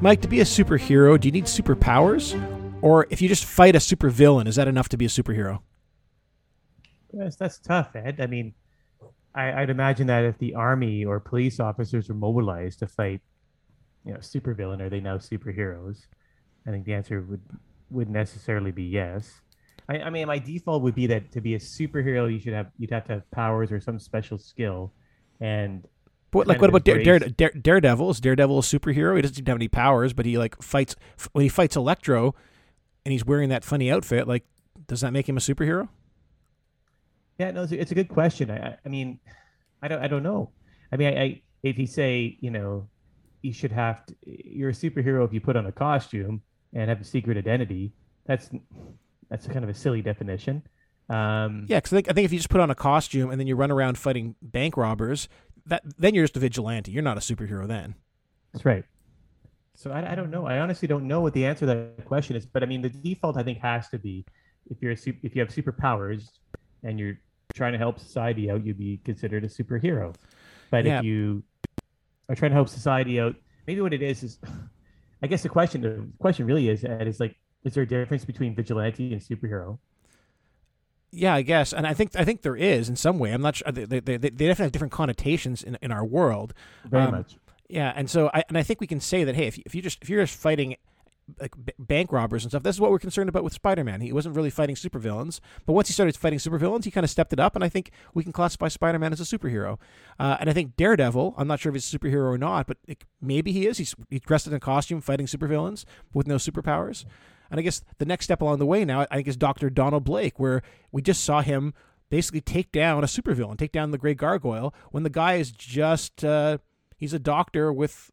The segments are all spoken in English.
Mike, to be a superhero, do you need superpowers? Or if you just fight a supervillain, is that enough to be a superhero? Yes, that's tough, Ed. I mean, I, I'd imagine that if the army or police officers were mobilized to fight, you know, supervillain, are they now superheroes? I think the answer would would necessarily be yes. I, I mean, my default would be that to be a superhero, you should have you'd have to have powers or some special skill, and But like, what about Dare, Dare, Dare, Daredevil? Is Daredevil a superhero? He doesn't have any powers, but he like fights f- when he fights Electro, and he's wearing that funny outfit. Like, does that make him a superhero? Yeah, no, it's a, it's a good question. I, I, I mean, I don't, I don't know. I mean, I, I, if you say, you know, you should have to, you're a superhero if you put on a costume and have a secret identity. That's, that's kind of a silly definition. Um, Yeah, because I think, I think if you just put on a costume and then you run around fighting bank robbers, that then you're just a vigilante. You're not a superhero then. That's right. So I, I don't know. I honestly don't know what the answer to that question is. But I mean, the default I think has to be if you're a if you have superpowers and you're trying to help society out, you'd be considered a superhero. But Yeah. if you are trying to help society out, maybe what it is is, I guess the question the question really is Ed, is like, is there a difference between vigilante and superhero? Yeah, I guess, and I think I think there is in some way. I'm not sure. They, they, they, definitely have different connotations in, in our world. Very Um, much. Yeah, and so I and I think we can say that hey, if you, if you just if you're just fighting like b- bank robbers and stuff, this is what we're concerned about with Spider-Man. He wasn't really fighting supervillains, but once he started fighting supervillains, he kind of stepped it up, and I think we can classify Spider-Man as a superhero. Uh, and I think Daredevil, I'm not sure if he's a superhero or not, but it, maybe he is. He's he's dressed in a costume fighting supervillains with no superpowers. And I guess the next step along the way now, I think, is Doctor Donald Blake, where we just saw him basically take down a supervillain, take down the Grey Gargoyle, when the guy is just uh, he's a doctor with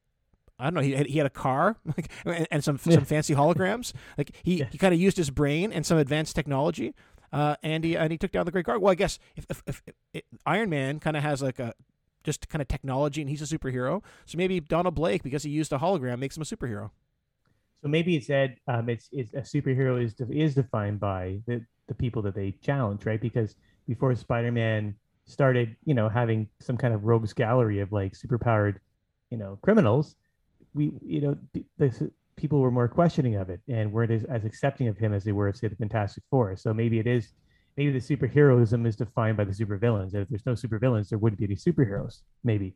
I don't know. He had, he had a car like, and, and some Yeah. some fancy holograms. Like he, Yeah. he kind of used his brain and some advanced technology. Uh, and he and he took down the Grey Gargoyle. Well, I guess if, if, if, if Iron Man kind of has like a just kind of technology and he's a superhero, so maybe Donald Blake because he used a hologram makes him a superhero. So maybe it said um, it's, it's a superhero is is defined by the, the people that they challenge, right? Because before Spider-Man started, you know, having some kind of rogues gallery of like superpowered, you know, criminals, we, you know, the people were more questioning of it and weren't as, as accepting of him as they were of say the Fantastic Four. So maybe it is, maybe the superheroism is defined by the supervillains. If there's no supervillains, there wouldn't be any superheroes. Maybe.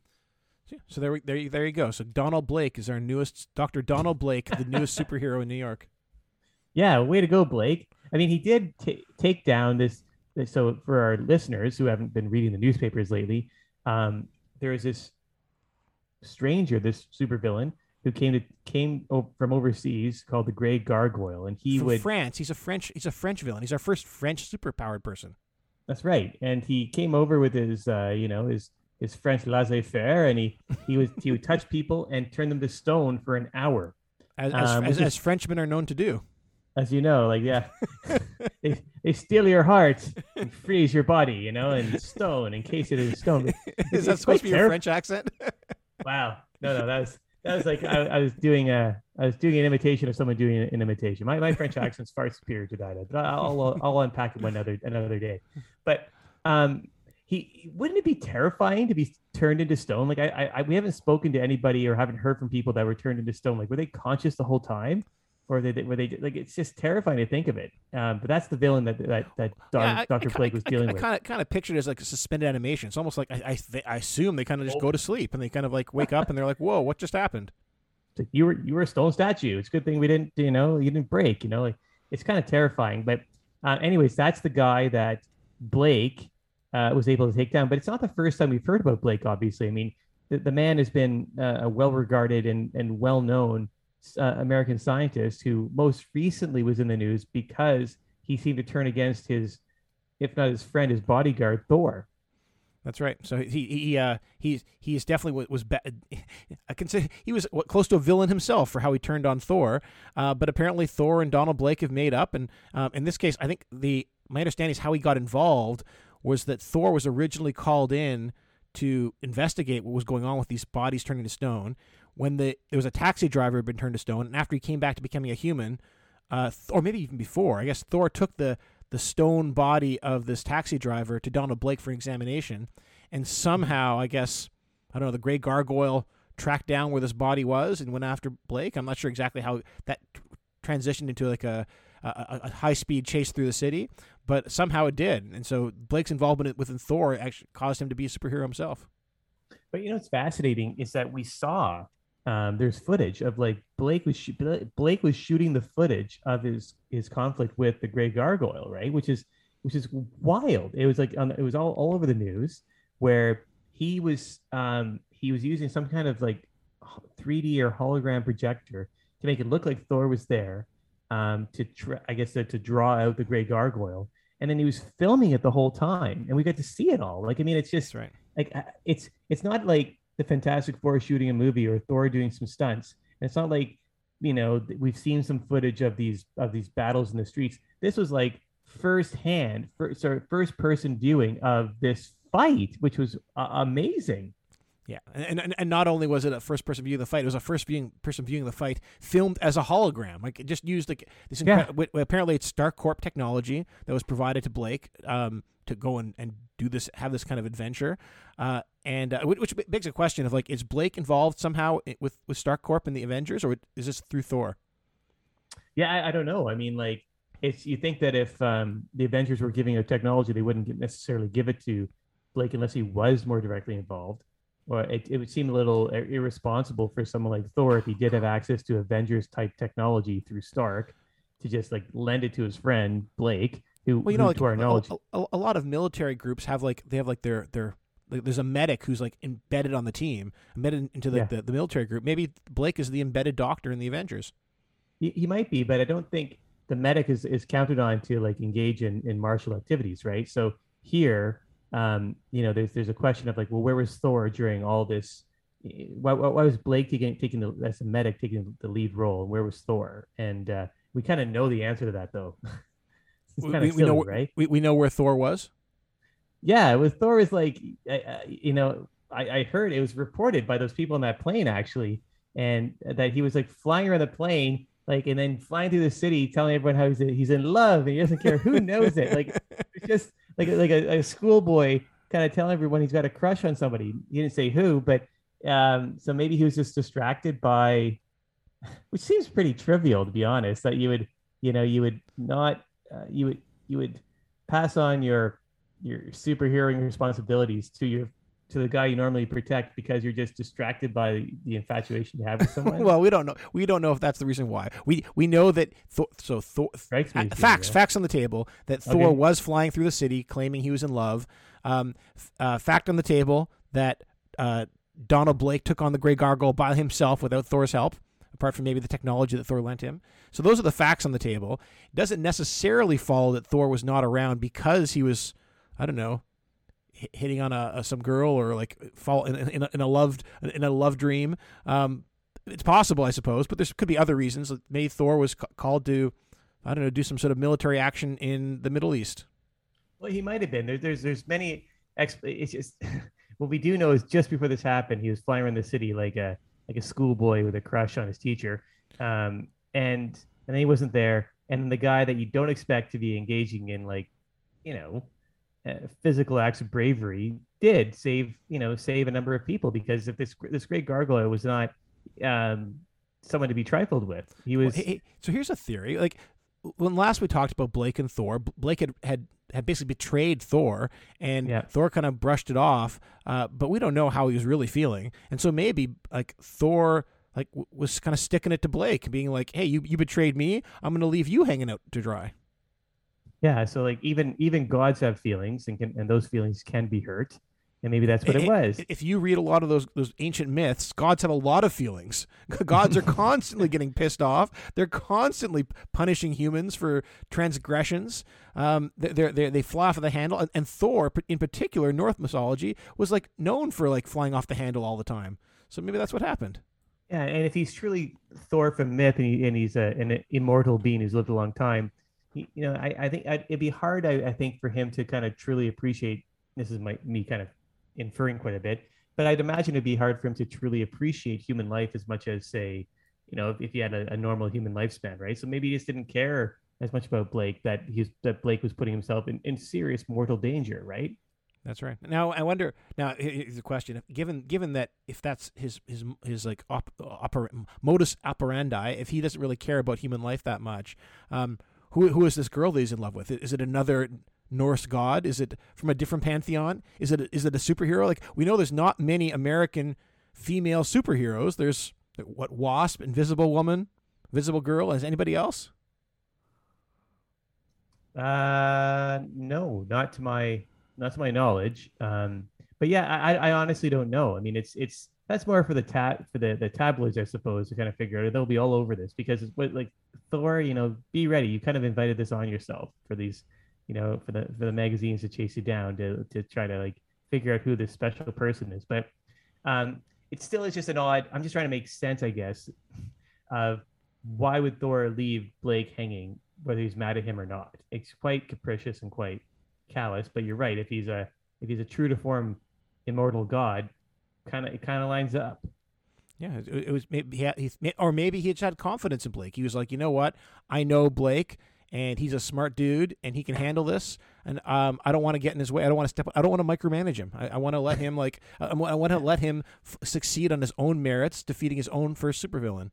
So there, we- there, you- there you go. So Donald Blake is our newest Doctor Donald Blake, the newest superhero in New York. Yeah, way to go, Blake. I mean, he did ta take down this. So, for our listeners who haven't been reading the newspapers lately, um, there is this stranger, this supervillain, who came to came from overseas called the Grey Gargoyle, and he From would. France. He's a French. He's a French villain. He's our first French superpowered person. That's right, and he came over with his, uh, you know, his his French laissez-faire, and he he was he would touch people and turn them to stone for an hour. As, as, Um, as, as Frenchmen are known to do. as you know, like yeah, they, they steal your heart and freeze your body, you know, and stone, encase it in stone. Is that supposed to be your French accent? Wow, no, no, that was that was like I, I was doing a I was doing an imitation of someone doing an, an imitation. My my French accent's far superior to that, but I'll I'll, I'll unpack it one other another day. But um, he wouldn't it be terrifying to be turned into stone? Like I, I, I we haven't spoken to anybody or haven't heard from people that were turned into stone. Like were they conscious the whole time? Or they, were they like? It's just terrifying to think of it. Um, but that's the villain that that, that Yeah, Doctor I, Blake was I, dealing I, with. kind of kind of pictured it as like a suspended animation. It's almost like I I, th- I assume they kind of just go to sleep and they kind of like wake up and they're like, "Whoa, what just happened?" Like, you were you were a stone statue. It's a good thing we didn't, you know, you didn't break. You know, like it's kind of terrifying. But uh, anyways, that's the guy that Blake uh, was able to take down. But it's not the first time we've heard about Blake. Obviously, I mean, the, the man has been uh, a well-regarded and and well-known uh, American scientist who most recently was in the news because he seemed to turn against his, if not his friend, his bodyguard Thor. That's right. So he he uh he's he is definitely was, was I can say he was close to a villain himself for how he turned on Thor. Uh, but apparently Thor and Donald Blake have made up, and um, in this case, I think the my understanding is how he got involved was that Thor was originally called in to investigate what was going on with these bodies turning to stone. When the there was a taxi driver had been turned to stone, and after he came back to becoming a human, uh, or maybe even before, I guess Thor took the the stone body of this taxi driver to Donald Blake for examination, and somehow, I guess, I don't know, the Grey Gargoyle tracked down where this body was and went after Blake. I'm not sure exactly how that transitioned into like a a, a high speed chase through the city, but somehow it did. And so Blake's involvement within Thor actually caused him to be a superhero himself. But you know what's fascinating is that we saw um, there's footage of like Blake was sh- Blake was shooting the footage of his his conflict with the Gray Gargoyle, right? Which is which is wild. It was like on, it was all, all over the news where he was um, he was using some kind of like 3D or hologram projector to make it look like Thor was there um, to tr- I guess to, to draw out the Gray Gargoyle, and then he was filming it the whole time, and we got to see it all. Like I mean, it's just right. like uh, it's it's not like the Fantastic Four shooting a movie or Thor doing some stunts. And it's not like you know we've seen some footage of these of these battles in the streets. This was like firsthand, first, sorry, first person viewing of this fight, which was uh, amazing. Yeah, and, and and not only was it a first person view of the fight, it was a first viewing person viewing the fight filmed as a hologram. Like it just used like this. Incre- yeah. apparently, it's Stark Corp technology that was provided to Blake um, to go and, and do this, have this kind of adventure, uh, and uh, which begs a question of like, is Blake involved somehow with with Stark Corp and the Avengers, or is this through Thor? Yeah, I, I don't know. I mean, like, it's you think that if um, the Avengers were giving a technology, they wouldn't necessarily give it to Blake unless he was more directly involved or it, it would seem a little irresponsible for someone like Thor if he did have access to Avengers type technology through Stark to just like lend it to his friend Blake, who, well, you know, like, to our knowledge, a, a, a, lot of military groups have like they have like their their like, there's a medic who's like embedded on the team, embedded into the, yeah. the, the, military group. Maybe Blake is the embedded doctor in the Avengers. He, he might be, but I don't think the medic is, is counted on to like engage in, in martial activities, right? So here, um, you know, there's there's a question of like, well, where was Thor during all this? Why, why was Blake taking taking the as a medic taking the lead role, and where was Thor? And uh, we kind of know the answer to that, though. we, we, silly, know, right? We, we know where Thor was. Yeah, with Thor is like, uh, you know, I, I heard it was reported by those people in that plane actually, and that he was like flying around the plane like and then flying through the city telling everyone how he's, he's in love and he doesn't care who knows it like it's just like like a, a schoolboy kind of telling everyone he's got a crush on somebody. He didn't say who, but um, so maybe he was just distracted by, which seems pretty trivial to be honest. That you would, you know, you would not, uh, you would, you would pass on your your superheroing responsibilities to your to the guy you normally protect because you're just distracted by the infatuation you have with someone. well, we don't know. We don't know if that's the reason why. We we know that Thor, so Thor facts facts on the table that Thor was flying through the city claiming he was in love. Um, uh, fact on the table that uh, Donald Blake took on the Gray Gargoyle by himself without Thor's help. Apart from maybe the technology that Thor lent him. So, those are the facts on the table. It doesn't necessarily follow that Thor was not around because he was, I don't know, hitting on a, a, some girl or like fall in, in, a, in a loved in a love dream. Um, it's possible, I suppose, but there could be other reasons. Maybe Thor was ca- called to, I don't know, do some sort of military action in the Middle East. Well, he might have been. There, there's there's many. Exp- it's just what we do know is just before this happened, he was flying around the city like a like a schoolboy with a crush on his teacher, um, and and then he wasn't there. And the guy that you don't expect to be engaging in like, you know, physical acts of bravery did save you know save a number of people because if this this grey gargoyle was not um, someone to be trifled with, he was. Well, hey, so here's a theory. Like when last we talked about Blake and Thor, Blake had had, had basically betrayed Thor, and yeah. Thor kind of brushed it off. Uh, but we don't know how he was really feeling, and so maybe like Thor like w- was kind of sticking it to Blake, being like, "Hey, you you betrayed me. I'm going to leave you hanging out to dry." Yeah, so like even even gods have feelings, and can, and those feelings can be hurt, and maybe that's what it was. If you read a lot of those those ancient myths, gods have a lot of feelings. gods are constantly getting pissed off. They're constantly punishing humans for transgressions. Um, they they they fly off of the handle, and, and Thor, in particular, Norse mythology was like known for like flying off the handle all the time. So maybe that's what happened. Yeah, and if he's truly Thor from myth, and, he, and he's a, an immortal being who's lived a long time you know, I, I think I'd, it'd be hard, I, I think, for him to kind of truly appreciate. This is my me kind of inferring quite a bit, but I'd imagine it'd be hard for him to truly appreciate human life as much as, say, you know, if, if he had a, a normal human lifespan, right? So maybe he just didn't care as much about Blake that he's that Blake was putting himself in, in serious mortal danger, right? That's right. Now I wonder. Now a question: Given given that if that's his his his like op, oper, modus operandi, if he doesn't really care about human life that much, um, who who is this girl that he's in love with? Is it another Norse god? Is it from a different pantheon? Is it is it a superhero? Like we know, there's not many American female superheroes. There's what Wasp, Invisible Woman, Visible Girl. Is anybody else? Uh, no, not to my not to my knowledge. Um, but yeah, I, I honestly don't know. I mean, it's it's that's more for the tab for the the tabloids, I suppose, to kind of figure out. They'll be all over this because it's what like Thor. You know, be ready. You kind of invited this on yourself for these, you know, for the for the magazines to chase you down to to try to like figure out who this special person is. But um, it still is just an odd. I'm just trying to make sense, I guess, of why would Thor leave Blake hanging, whether he's mad at him or not. It's quite capricious and quite callous. But you're right. If he's a if he's a true to form immortal god, kind of it kind of lines up. Yeah, it, it was maybe he, he, or maybe he had confidence in Blake. He was like, you know what, I know Blake, and he's a smart dude, and he can handle this. And um, I don't want to get in his way. I don't want to step. I don't want to micromanage him. I, I want to let him like I, I want to let him f- succeed on his own merits, defeating his own first supervillain.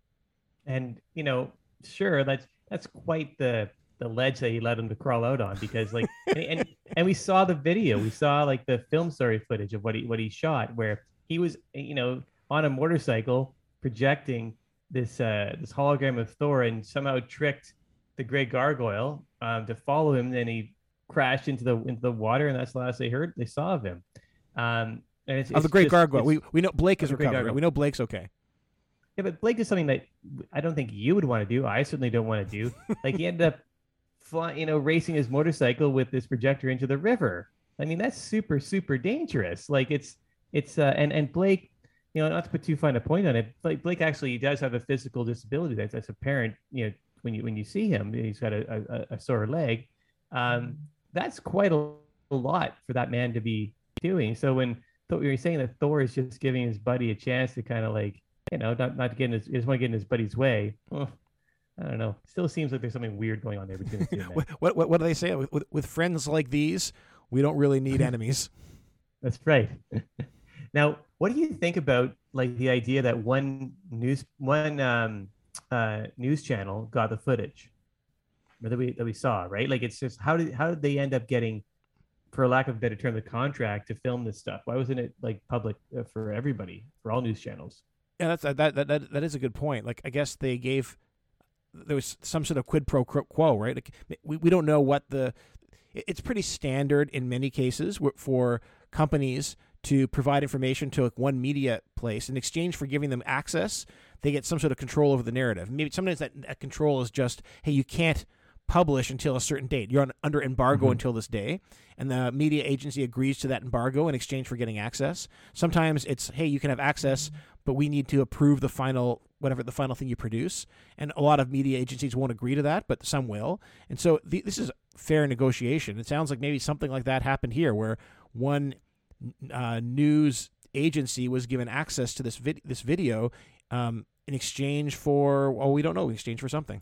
And you know, sure, that's that's quite the the ledge that he let him to crawl out on because like and, and, and we saw the video we saw like the film story footage of what he what he shot where he was you know on a motorcycle projecting this uh this hologram of thor and somehow tricked the gray gargoyle um, to follow him then he crashed into the into the water and that's the last they heard they saw of him um and it's, oh, the grey gargoyle we we know blake is recovered we know blake's okay yeah, but Blake is something that I don't think you would want to do. I certainly don't want to do. Like he ended up fly, you know, racing his motorcycle with this projector into the river. I mean, that's super, super dangerous. Like it's, it's, uh, and and Blake, you know, not to put too fine a point on it, but Blake actually does have a physical disability that's, that's apparent. You know, when you when you see him, he's got a, a, a sore leg. Um, that's quite a, a lot for that man to be doing. So when Thor, you're saying that Thor is just giving his buddy a chance to kind of like, you know, not not to get in his, just want to get in his buddy's way. Well, I don't know. Still seems like there's something weird going on there between the two. what, what, what do they say? With, with, with friends like these, we don't really need enemies. That's right. now, what do you think about like the idea that one news one um, uh, news channel got the footage that we that we saw? Right? Like, it's just how did how did they end up getting, for lack of a better term, the contract to film this stuff? Why wasn't it like public uh, for everybody for all news channels? Yeah, that's that, that that that is a good point. Like, I guess they gave there was some sort of quid pro quo, right? Like we, we don't know what the. It's pretty standard in many cases for companies to provide information to like one media place in exchange for giving them access. They get some sort of control over the narrative. Maybe sometimes that, that control is just, hey, you can't publish until a certain date. You're on, under embargo mm-hmm. until this day, and the media agency agrees to that embargo in exchange for getting access. Sometimes it's, hey, you can have access, but we need to approve the final whatever the final thing you produce. And a lot of media agencies won't agree to that, but some will. And so the, this is fair negotiation. It sounds like maybe something like that happened here, where one uh, news agency was given access to this vid- this video um, in exchange for well, we don't know, in exchange for something.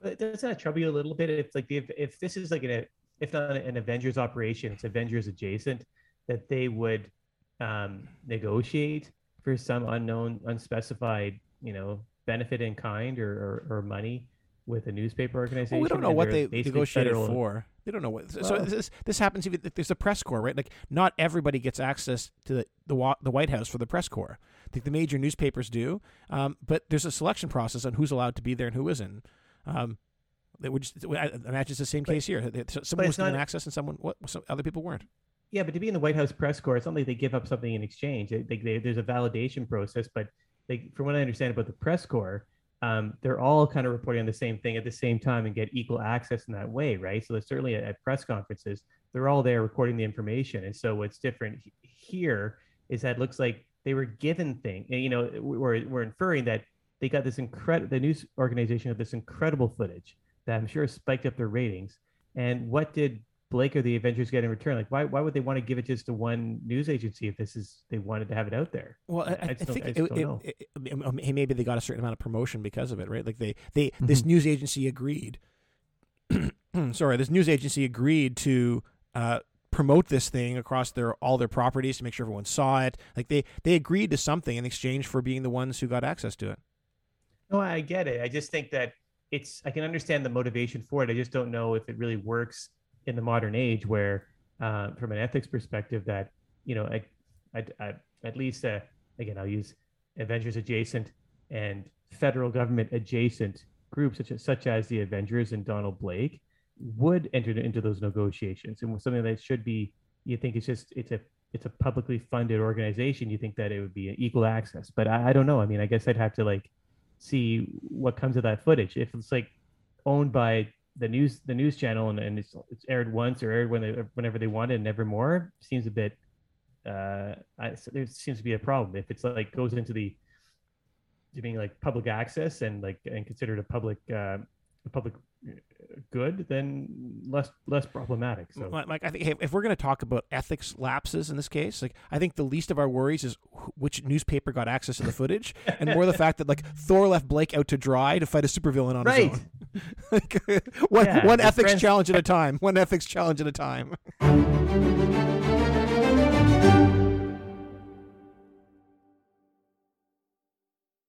But doesn't that trouble you a little bit? If like if if this is like an if not an Avengers operation, it's Avengers adjacent, that they would um, negotiate for some unknown, unspecified you know, benefit in kind or, or, or money with a newspaper organization. Well, we don't know what they negotiated federal... for. They don't know what. Well, so this this happens even there's a press corps, right? Like not everybody gets access to the the, the White House for the press corps. I think the major newspapers do, um, but there's a selection process on who's allowed to be there and who isn't. Um, they would just I imagine it's the same but, case here. Someone was given access and someone what some other people weren't. Yeah, but to be in the White House press corps, it's not like they give up something in exchange. They, they, there's a validation process, but like from what I understand about the press corps, um, they're all kind of reporting on the same thing at the same time and get equal access in that way, right? So certainly at, at, press conferences, they're all there recording the information. And so what's different here is that it looks like they were given thing. You know, we're we're inferring that they got this incredible. The news organization had this incredible footage that I'm sure spiked up their ratings. And what did Blake or the Avengers get in return? Like, why why would they want to give it just to one news agency if this is they wanted to have it out there? Well, I, I, I think it, it, it, maybe they got a certain amount of promotion because of it, right? Like they they mm-hmm. this news agency agreed. sorry, this news agency agreed to uh, promote this thing across their all their properties to make sure everyone saw it. Like they they agreed to something in exchange for being the ones who got access to it. No, I get it. I just think that it's I can understand the motivation for it. I just don't know if it really works in the modern age where, uh, from an ethics perspective, that you know, I, I, I at least uh, again, I'll use Avengers adjacent and federal government adjacent groups such as such as the Avengers and Donald Blake would enter into those negotiations. And something that should be you think it's just it's a it's a publicly funded organization you think that it would be equal access. But I, I don't know. I mean i guess i'd have to like see what comes of that footage. If it's like owned by the news the news channel and, and it's, it's aired once or aired when they, whenever they want and never more seems a bit uh I, there seems to be a problem if it's like goes into the being like public access and like and considered a public uh a public good, then less less problematic. So, like I think hey, if we're going to talk about ethics lapses in this case, like I think the least of our worries is which newspaper got access to the footage, and more the fact that like Thor left Blake out to dry to fight a supervillain on right. his own. one yeah, one ethics friends- challenge at a time. One ethics challenge at a time.